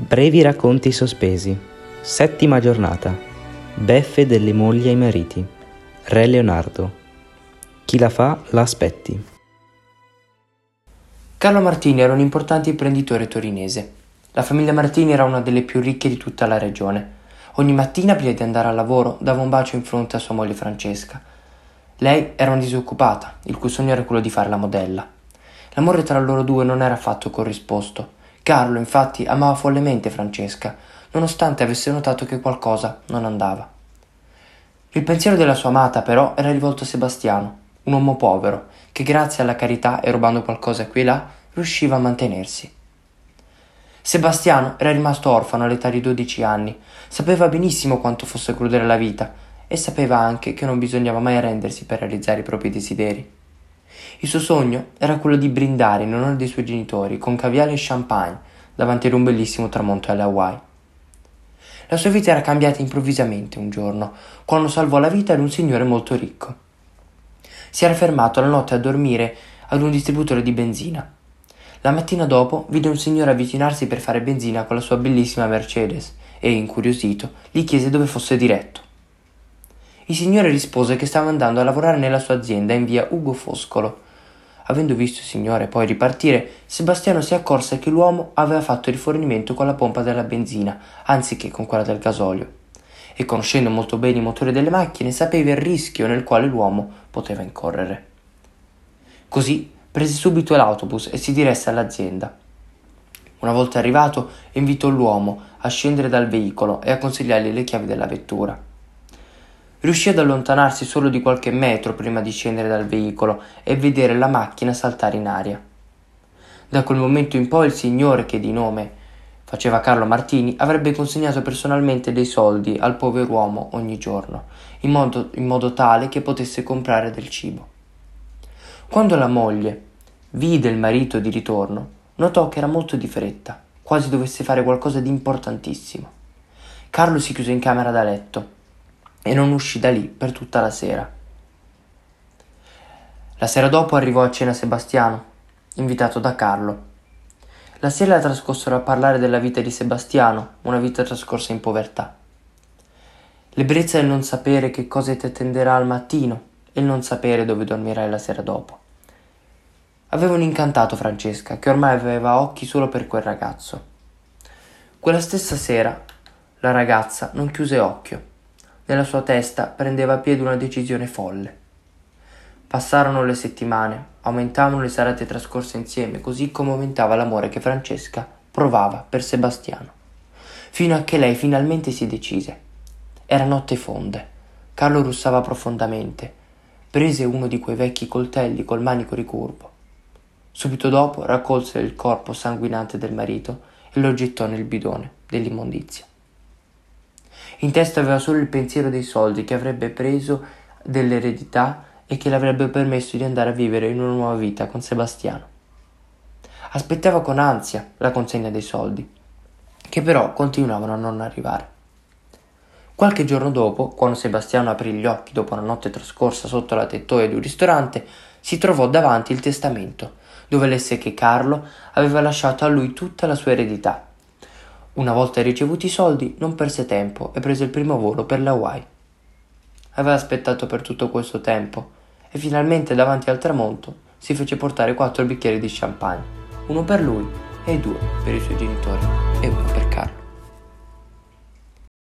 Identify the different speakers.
Speaker 1: Brevi racconti sospesi. Settima giornata. Beffe delle mogli ai mariti. Re Leonardo. Chi la fa la aspetti.
Speaker 2: Carlo Martini era un importante imprenditore torinese. La famiglia Martini era una delle più ricche di tutta la regione. Ogni mattina prima di andare al lavoro dava un bacio in fronte a sua moglie Francesca. Lei era una disoccupata, il cui sogno era quello di fare la modella. L'amore tra loro due non era affatto corrisposto. Carlo, infatti, amava follemente Francesca, nonostante avesse notato che qualcosa non andava. Il pensiero della sua amata, però, era rivolto a Sebastiano, un uomo povero, che grazie alla carità e rubando qualcosa qui e là, riusciva a mantenersi. Sebastiano era rimasto orfano all'età di 12 anni, sapeva benissimo quanto fosse crudele la vita e sapeva anche che non bisognava mai arrendersi per realizzare i propri desideri. Il suo sogno era quello di brindare in onore dei suoi genitori con caviale e champagne davanti ad un bellissimo tramonto alle Hawaii. La sua vita era cambiata improvvisamente un giorno, quando salvò la vita di un signore molto ricco. Si era fermato la notte a dormire ad un distributore di benzina. La mattina dopo vide un signore avvicinarsi per fare benzina con la sua bellissima Mercedes e, incuriosito, gli chiese dove fosse diretto. Il signore rispose che stava andando a lavorare nella sua azienda in via Ugo Foscolo. Avendo visto il signore poi ripartire, Sebastiano si accorse che l'uomo aveva fatto rifornimento con la pompa della benzina, anziché con quella del gasolio. E conoscendo molto bene i motori delle macchine, sapeva il rischio nel quale l'uomo poteva incorrere. Così prese subito l'autobus e si diresse all'azienda. Una volta arrivato, invitò l'uomo a scendere dal veicolo e a consigliargli le chiavi della vettura. Riuscì ad allontanarsi solo di qualche metro prima di scendere dal veicolo e vedere la macchina saltare in aria. Da quel momento in poi il signore, che di nome faceva Carlo Martini, avrebbe consegnato personalmente dei soldi al pover'uomo ogni giorno, in modo, in modo tale che potesse comprare del cibo. Quando la moglie vide il marito di ritorno, notò che era molto di fretta, quasi dovesse fare qualcosa di importantissimo. Carlo si chiuse in camera da letto e non uscì da lì per tutta la sera. La sera dopo arrivò a cena Sebastiano, invitato da Carlo. La sera la trascorsero a parlare della vita di Sebastiano, una vita trascorsa in povertà. L'ebbrezza del non sapere che cosa ti attenderà al mattino e il non sapere dove dormirai la sera dopo. Avevano incantato Francesca, che ormai aveva occhi solo per quel ragazzo. Quella stessa sera la ragazza non chiuse occhio nella sua testa prendeva piede una decisione folle. Passarono le settimane, aumentavano le serate trascorse insieme, così come aumentava l'amore che Francesca provava per Sebastiano, fino a che lei finalmente si decise. Era notte fonde. Carlo russava profondamente. Prese uno di quei vecchi coltelli col manico ricurvo. Subito dopo raccolse il corpo sanguinante del marito e lo gettò nel bidone dell'immondizia. In testa aveva solo il pensiero dei soldi che avrebbe preso dell'eredità e che le avrebbe permesso di andare a vivere in una nuova vita con Sebastiano. Aspettava con ansia la consegna dei soldi, che però continuavano a non arrivare. Qualche giorno dopo, quando Sebastiano aprì gli occhi dopo una notte trascorsa sotto la tettoia di un ristorante, si trovò davanti il testamento, dove lesse che Carlo aveva lasciato a lui tutta la sua eredità una volta ricevuti i soldi, non perse tempo e prese il primo volo per le Hawaii. Aveva aspettato per tutto questo tempo e finalmente davanti al tramonto si fece portare quattro bicchieri di champagne, uno per lui e due per i suoi genitori e uno per